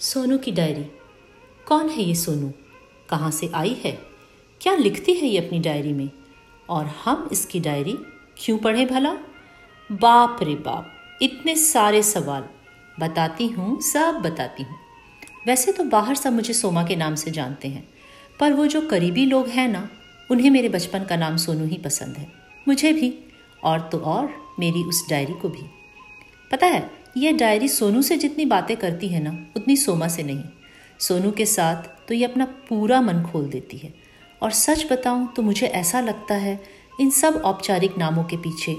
सोनू की डायरी। कौन है ये सोनू? कहाँ से आई है? क्या लिखती है ये अपनी डायरी में? और हम इसकी डायरी क्यों पढ़ें भला? बाप रे बाप, इतने सारे सवाल। बताती हूँ, सब बताती हूँ। वैसे तो बाहर सब मुझे सोमा के नाम से जानते हैं। पर वो जो करीबी लोग हैं ना, उन्हें मेरे बचपन का नाम सोनू ही पसंद है। मुझे भी, और तो और मेरी उस डायरी को भी। पता है यह डायरी सोनू से जितनी बातें करती है ना, उतनी सोमा से नहीं। सोनू के साथ तो ये अपना पूरा मन खोल देती है। और सच बताऊँ तो मुझे ऐसा लगता है, इन सब औपचारिक नामों के पीछे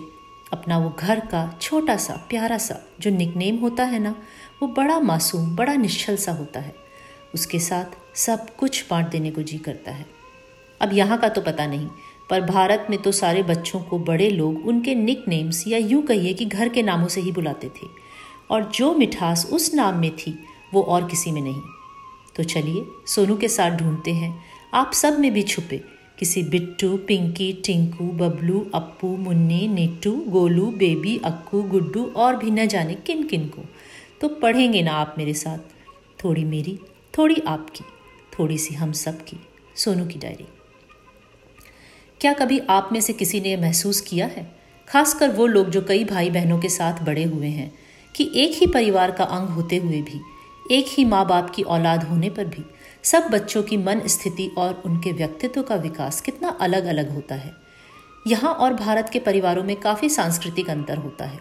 अपना वो घर का छोटा सा प्यारा सा जो निकनेम होता है ना, वो बड़ा मासूम, बड़ा निश्चल सा होता है। उसके साथ सब कुछ बांट देने को जी करता है। अब यहाँ का तो पता नहीं, पर भारत में तो सारे बच्चों को बड़े लोग उनके निक नेम्स या यूँ कहिए कि घर के नामों से ही बुलाते थे। और जो मिठास उस नाम में थी, वो और किसी में नहीं। तो चलिए, सोनू के साथ ढूंढते हैं। आप सब में भी छुपे। किसी बिट्टू, पिंकी, टिंकू, बबलू, अप्पू, मुन्नी, नीटू, गोलू, बेबी, अक्कू, गुड्डू और भी न जाने किन किन को। तो पढ़ेंगे ना आप मेरे साथ। थोड़ी मेरी, थोड़ी आपकी, थोड़ी सी हम सब की सोनू की डायरी। क्या कभी आप में से किसी ने महसूस किया है? खासकर वो लोग जो कई भाई बहनों के साथ बड़े हुए हैं। कि एक ही परिवार का अंग होते हुए भी, एक ही माँ बाप की औलाद होने पर भी, सब बच्चों की मन स्थिति और उनके व्यक्तित्व का विकास कितना अलग अलग होता है। यहाँ और भारत के परिवारों में काफ़ी सांस्कृतिक अंतर होता है।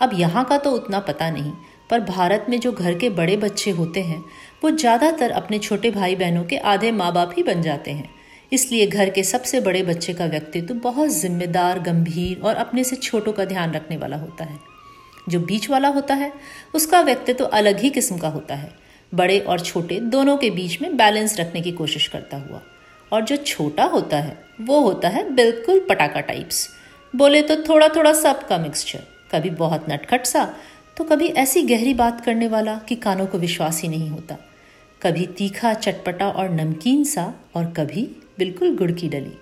अब यहाँ का तो उतना पता नहीं, पर भारत में जो घर के बड़े बच्चे होते हैं, वो ज़्यादातर अपने छोटे भाई बहनों के आधे माँ बाप ही बन जाते हैं। इसलिए घर के सबसे बड़े बच्चे का व्यक्तित्व बहुत जिम्मेदार, गंभीर और अपने से छोटों का ध्यान रखने वाला होता है। जो बीच वाला होता है, उसका व्यक्तित्व तो अलग ही किस्म का होता है। बड़े और छोटे दोनों के बीच में बैलेंस रखने की कोशिश करता हुआ। और जो छोटा होता है, वो होता है बिल्कुल पटाखा टाइप्स बोले तो थोड़ा थोड़ा सब का मिक्सचर कभी बहुत नटखट सा तो कभी ऐसी गहरी बात करने वाला कि कानों को विश्वास ही नहीं होता। कभी तीखा, चटपटा और नमकीन सा, और कभी बिल्कुल गुड़ की डली।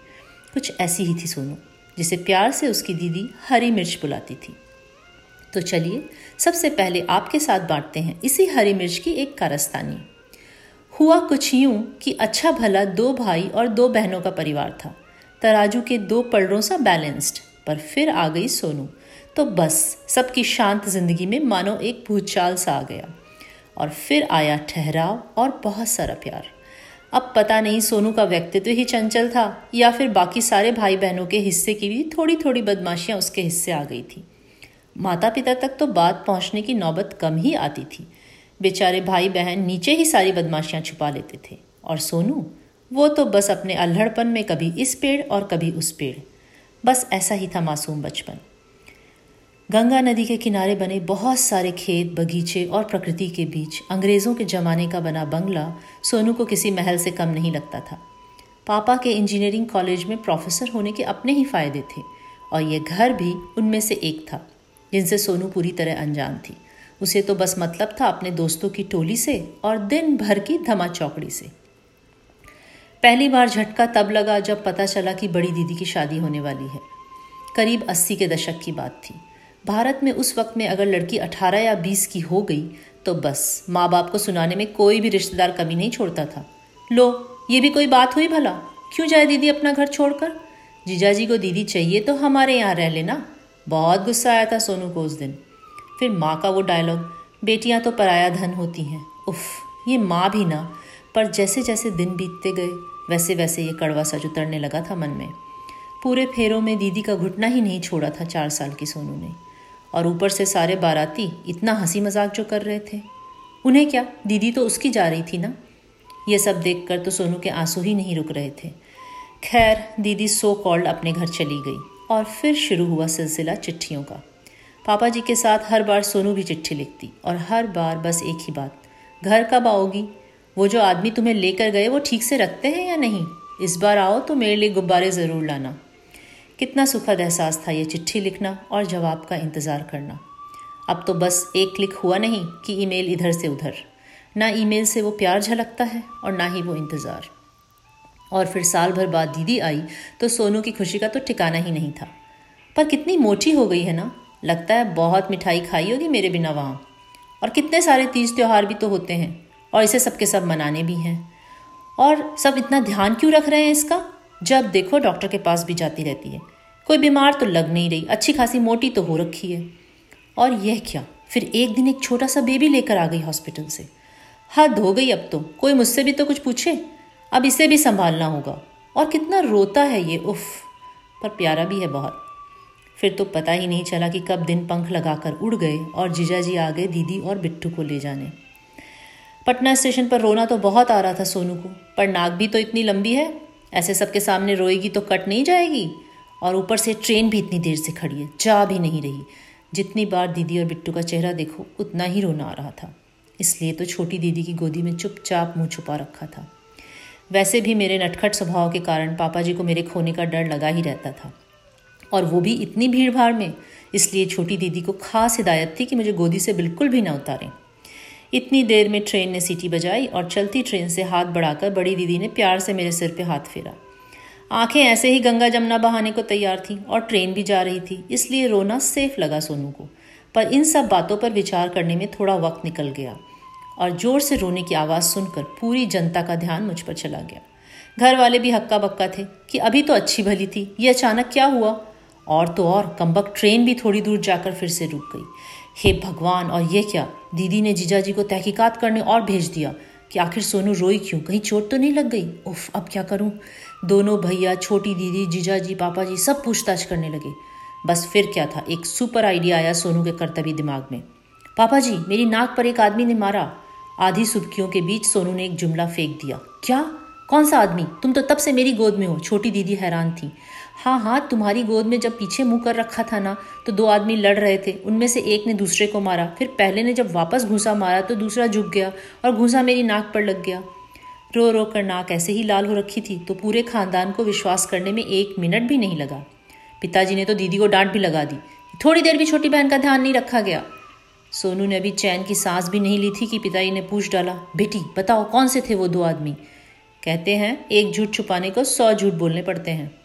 कुछ ऐसी ही थी सोनू, जिसे प्यार से उसकी दीदी हरी मिर्च बुलाती थी। तो चलिए, सबसे पहले आपके साथ बांटते हैं इसी हरी मिर्च की एक कारस्तानी। हुआ कुछ यूँ कि अच्छा भला दो भाई और दो बहनों का परिवार था। तराजू के दो पलड़ों सा बैलेंस्ड पर फिर आ गई सोनू। तो बस, सबकी शांत ज़िंदगी में मानो एक भूचाल सा आ गया। और फिर आया ठहराव और बहुत सारा प्यार। अब पता नहीं सोनू का व्यक्तित्व ही चंचल था, या फिर बाकी सारे भाई बहनों के हिस्से की भी थोड़ी थोड़ी बदमाशियाँ उसके हिस्से आ गई थी। माता पिता तक तो बात पहुँचने की नौबत कम ही आती थी। बेचारे भाई बहन नीचे ही सारी बदमाशियाँ छुपा लेते थे। और सोनू, वो तो बस अपने अल्हड़पन में कभी इस पेड़ और कभी उस पेड़। बस ऐसा ही था मासूम बचपन। गंगा नदी के किनारे बने बहुत सारे खेत, बगीचे और प्रकृति के बीच अंग्रेज़ों के जमाने का बना बंगला सोनू को किसी महल से कम नहीं लगता था। पापा के इंजीनियरिंग कॉलेज में प्रोफेसर होने के अपने ही फ़ायदे थे और यह घर भी उनमें से एक था। जिनसे सोनू पूरी तरह अनजान थी। उसे तो बस मतलब था अपने दोस्तों की टोली से और दिन भर की धमा चौकड़ी से। पहली बार झटका तब लगा जब पता चला कि बड़ी दीदी की शादी होने वाली है। करीब अस्सी के दशक की बात थी। भारत में उस वक्त में अगर लड़की 18 या 20 की हो गई तो बस माँ बाप को सुनाने में कोई भी रिश्तेदार कमी नहीं छोड़ता था। लो, ये भी कोई बात हुई भला? क्यों जाए दीदी अपना घर छोड़कर? जीजाजी को दीदी चाहिए तो हमारे यहाँ रह लेना। बहुत गुस्सा आया था सोनू को उस दिन। फिर माँ का वो डायलॉग बेटियाँ तो पराया धन होती हैं। उफ, ये माँ भी ना, पर जैसे जैसे दिन बीतते गए वैसे वैसे ये कड़वा सच उतरने लगा था मन में। पूरे फेरों में दीदी का घुटना ही नहीं छोड़ा था चार साल की सोनू ने। और ऊपर से सारे बाराती इतना हँसी मज़ाक जो कर रहे थे। उन्हें क्या, दीदी तो उसकी जा रही थी ना? ये सब देखकर तो सोनू के आँसू ही नहीं रुक रहे थे। खैर, दीदी सो कॉल्ड अपने घर चली गई। और फिर शुरू हुआ सिलसिला चिट्ठियों का। पापा जी के साथ हर बार सोनू भी चिट्ठी लिखती और हर बार बस एक ही बात, घर कब आओगी? वो जो आदमी तुम्हें लेकर गए वो ठीक से रखते हैं या नहीं? इस बार आओ तो मेरे लिए गुब्बारे ज़रूर लाना। कितना सुखद एहसास था ये चिट्ठी लिखना और जवाब का इंतज़ार करना। अब तो बस एक क्लिक हुआ नहीं कि ईमेल इधर से उधर। ना ईमेल से वो प्यार झलकता है और ना ही वो इंतज़ार। और फिर साल भर बाद दीदी आई तो सोनू की खुशी का तो ठिकाना ही नहीं था। पर कितनी मोटी हो गई है ना? लगता है बहुत मिठाई खाई होगी मेरे बिना वहाँ। और कितने सारे तीज त्यौहार भी तो होते हैं, और इसे सबके सब मनाने भी हैं। और सब इतना ध्यान क्यों रख रहे हैं इसका? जब देखो डॉक्टर के पास भी जाती रहती है। कोई बीमार तो लग नहीं रही, अच्छी खासी मोटी तो हो रखी है। और यह क्या? फिर एक दिन एक छोटा सा बेबी लेकर आ गई हॉस्पिटल से। हद हो गई अब तो कोई मुझसे भी तो कुछ पूछे? अब इसे भी संभालना होगा। और कितना रोता है ये, उफ, पर प्यारा भी है बहुत। फिर तो पता ही नहीं चला कि कब दिन पंख लगाकर उड़ गए और जीजा जी आ गए दीदी और बिट्टू को ले जाने। पटना स्टेशन पर रोना तो बहुत आ रहा था सोनू को, पर नाक भी तो इतनी लंबी है। ऐसे सबके सामने रोएगी तो कट नहीं जाएगी। और ऊपर से ट्रेन भी इतनी देर से खड़ी है, जा भी नहीं रही। जितनी बार दीदी और बिट्टू का चेहरा देखो, उतना ही रोना आ रहा था। इसलिए तो छोटी दीदी की गोदी में चुपचाप मुँह छुपा रखा था। वैसे भी मेरे नटखट स्वभाव के कारण पापा जी को मेरे खोने का डर लगा ही रहता था। और वो भी इतनी भीड़ भाड़ में, इसलिए छोटी दीदी को खास हिदायत थी कि मुझे गोदी से बिल्कुल भी ना उतारें। इतनी देर में ट्रेन ने सीटी बजाई और चलती ट्रेन से हाथ बढ़ाकर बड़ी दीदी ने प्यार से मेरे सिर पर हाथ फेरा। आँखें ऐसे ही गंगा जमुना बहाने को तैयार थीं और ट्रेन भी जा रही थी, इसलिए रोना सेफ़ लगा सोनू को। पर इन सब बातों पर विचार करने में थोड़ा वक्त निकल गया। और ज़ोर से रोने की आवाज़ सुनकर पूरी जनता का ध्यान मुझ पर चला गया। घर वाले भी हक्का बक्का थे कि अभी तो अच्छी भली थी, ये अचानक क्या हुआ? और तो और कम्बक ट्रेन भी थोड़ी दूर जाकर फिर से रुक गई। हे भगवान, और ये क्या? दीदी ने जीजा जी को तहकीकात करने और भेज दिया कि आखिर सोनू रोई क्यों? कहीं चोट तो नहीं लग गई? उफ, अब क्या करूँ? दोनों भैया, छोटी दीदी जीजा जी पापा जी सब पूछताछ करने लगे। बस फिर क्या था? एक सुपर आइडिया आया सोनू के कर्तव्य दिमाग में। पापा जी मेरी नाक पर एक आदमी ने मारा। आधी सुबकियों के बीच सोनू ने एक जुमला फेंक दिया। क्या? कौन सा आदमी? तुम तो तब से मेरी गोद में हो। छोटी दीदी हैरान थी। हाँ हाँ तुम्हारी गोद में जब पीछे मुँह कर रखा था ना तो दो आदमी लड़ रहे थे। उनमें से एक ने दूसरे को मारा। फिर पहले ने जब वापस घूसा मारा तो दूसरा झुक गया और घूसा मेरी नाक पर लग गया। रो रो कर नाक ऐसे ही लाल हो रखी थी तो पूरे खानदान को विश्वास करने में एक मिनट भी नहीं लगा। पिताजी ने तो दीदी को डांट भी लगा दी। थोड़ी देर भी छोटी बहन का ध्यान नहीं रखा गया। सोनू ने अभी चैन की सांस भी नहीं ली थी कि पिताजी ने पूछ डाला, बेटी, बताओ, कौन से थे वो दो आदमी? कहते हैं, एक झूठ छुपाने को सौ झूठ बोलने पड़ते हैं।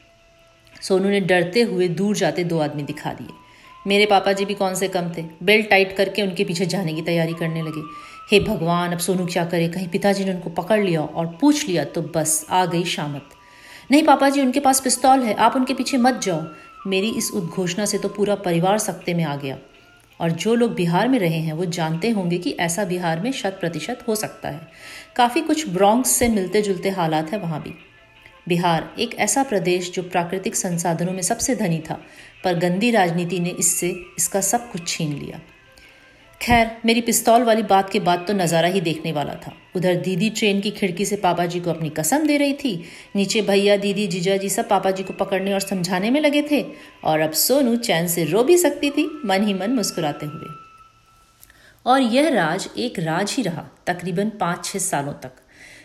सोनू ने डरते हुए दूर जाते दो आदमी दिखा दिए। मेरे पापा जी भी कौन से कम थे? बेल्ट टाइट करके उनके पीछे जाने की तैयारी करने लगे। हे भगवान, अब सोनू क्या करे? कहीं पिताजी ने उनको पकड़ लिया और पूछ लिया तो बस, आ गई शामत। नहीं पापा जी उनके पास पिस्तौल है, आप उनके पीछे मत जाओ। मेरी इस उद्घोषणा से तो पूरा परिवार सख्ते में आ गया। और जो लोग बिहार में रहे हैं, वो जानते होंगे कि ऐसा बिहार में शत प्रतिशत हो सकता है। काफ़ी कुछ ब्रॉन्क्स से मिलते जुलते हालात हैं वहाँ भी। बिहार एक ऐसा प्रदेश जो प्राकृतिक संसाधनों में सबसे धनी था, पर गंदी राजनीति ने इससे, इसका सब कुछ छीन लिया। खैर, मेरी पिस्तौल वाली बात के बाद तो नज़ारा ही देखने वाला था। उधर दीदी ट्रेन की खिड़की से पापा जी को अपनी कसम दे रही थी। नीचे भैया, दीदी जीजा जी सब पापा जी को पकड़ने और समझाने में लगे थे। और अब सोनू चैन से रो भी सकती थी, मन ही मन मुस्कुराते हुए। और यह राज एक राज ही रहा, तकरीबन पाँच छः सालों तक।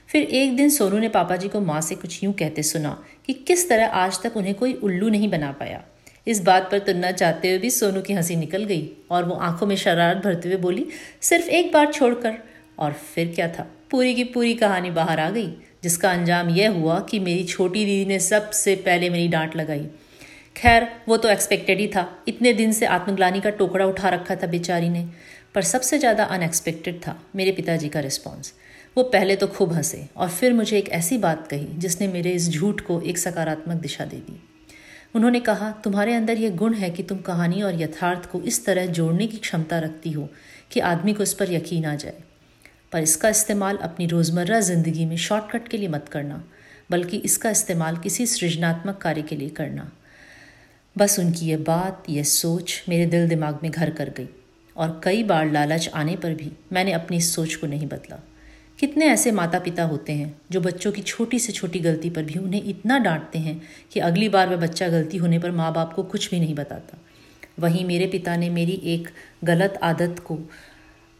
फिर एक दिन सोनू ने पापा जी को माँ से कुछ यूँ कहते सुना कि किस तरह आज तक उन्हें कोई उल्लू नहीं बना पाया। इस बात पर तुलना चाहते हुए भी सोनू की हँसी निकल गई और वो आँखों में शरारत भरते हुए बोली, सिर्फ़ एक बार छोड़कर। और फिर क्या था? पूरी की पूरी कहानी बाहर आ गई, जिसका अंजाम यह हुआ कि मेरी छोटी दीदी ने सबसे पहले मेरी डांट लगाई। खैर, वो तो एक्सपेक्टेड ही था। इतने दिन से आत्मग्लानी का टोकरा उठा रखा था बेचारी ने, पर सबसे ज़्यादा अनएक्सपेक्टेड था मेरे पिताजी का रिस्पॉन्स वो पहले तो खूब हंसे और फिर मुझे एक ऐसी बात कही जिसने मेरे इस झूठ को एक सकारात्मक दिशा दे दी। उन्होंने कहा, तुम्हारे अंदर यह गुण है कि तुम कहानी और यथार्थ को इस तरह जोड़ने की क्षमता रखती हो कि आदमी को इस पर यकीन आ जाए। पर इसका इस्तेमाल अपनी रोज़मर्रा ज़िंदगी में शॉर्टकट के लिए मत करना, बल्कि इसका इस्तेमाल किसी सृजनात्मक कार्य के लिए करना। बस उनकी यह बात, यह सोच मेरे दिल दिमाग में घर कर गई, और कई बार लालच आने पर भी मैंने अपनी सोच को नहीं बदला। कितने ऐसे माता पिता होते हैं, जो बच्चों की छोटी से छोटी गलती पर भी उन्हें इतना डांटते हैं कि अगली बार वह बच्चा गलती होने पर माँ बाप को कुछ भी नहीं बताता। वहीं मेरे पिता ने मेरी एक गलत आदत को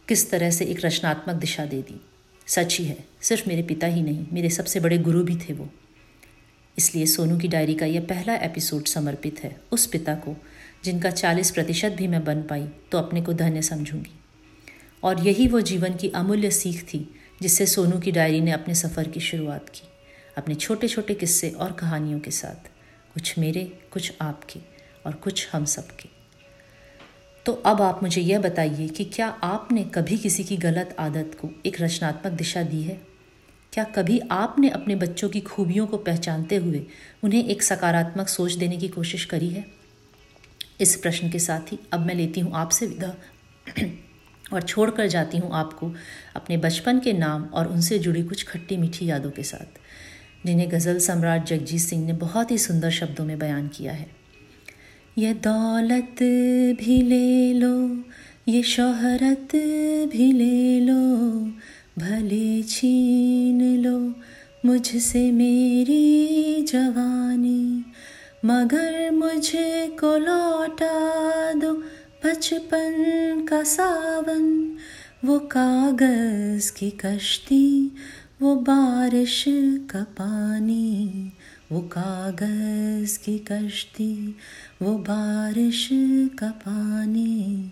किस तरह से एक रचनात्मक दिशा दे दी। सच ही है, सिर्फ़ मेरे पिता ही नहीं, मेरे सबसे बड़े गुरु भी थे वो। इसलिए सोनू की डायरी का यह पहला एपिसोड समर्पित है। उस पिता को, जिनका चालीस प्रतिशत भी मैं बन पाई तो अपने को धन्य समझूँगी। और यही वो जीवन की अमूल्य सीख थी जिससे सोनू की डायरी ने अपने सफ़र की शुरुआत की, अपने छोटे छोटे किस्से और कहानियों के साथ, कुछ मेरे, कुछ आपके और कुछ हम सब के तो अब आप मुझे यह बताइए कि क्या आपने कभी किसी की गलत आदत को एक रचनात्मक दिशा दी है? क्या कभी आपने अपने बच्चों की खूबियों को पहचानते हुए उन्हें एक सकारात्मक सोच देने की कोशिश करी है? इस प्रश्न के साथ ही अब मैं लेती हूँ आपसे विदा। और छोड़कर जाती हूँ आपको अपने बचपन के नाम और उनसे जुड़ी कुछ खट्टी मीठी यादों के साथ, जिन्हें गज़ल सम्राट जगजीत सिंह ने बहुत ही सुंदर शब्दों में बयान किया है। ये दौलत भी ले लो, ये शोहरत भी ले लो, भले छीन लो मुझसे मेरी जवानी, मगर मुझे को लौटा दो बचपन का सावन, वो कागज़ की कश्ती, वो बारिश का पानी, वो कागज़ की कश्ती, वो बारिश का पानी।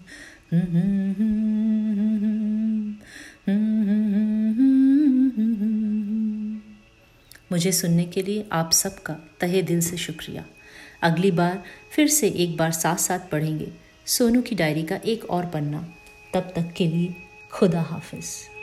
मुझे सुनने के लिए आप सबका तहे दिल से शुक्रिया। अगली बार फिर से एक बार साथ साथ पढ़ेंगे। सोनू की डायरी का एक और पन्ना तब तक के लिए खुदा हाफिज़।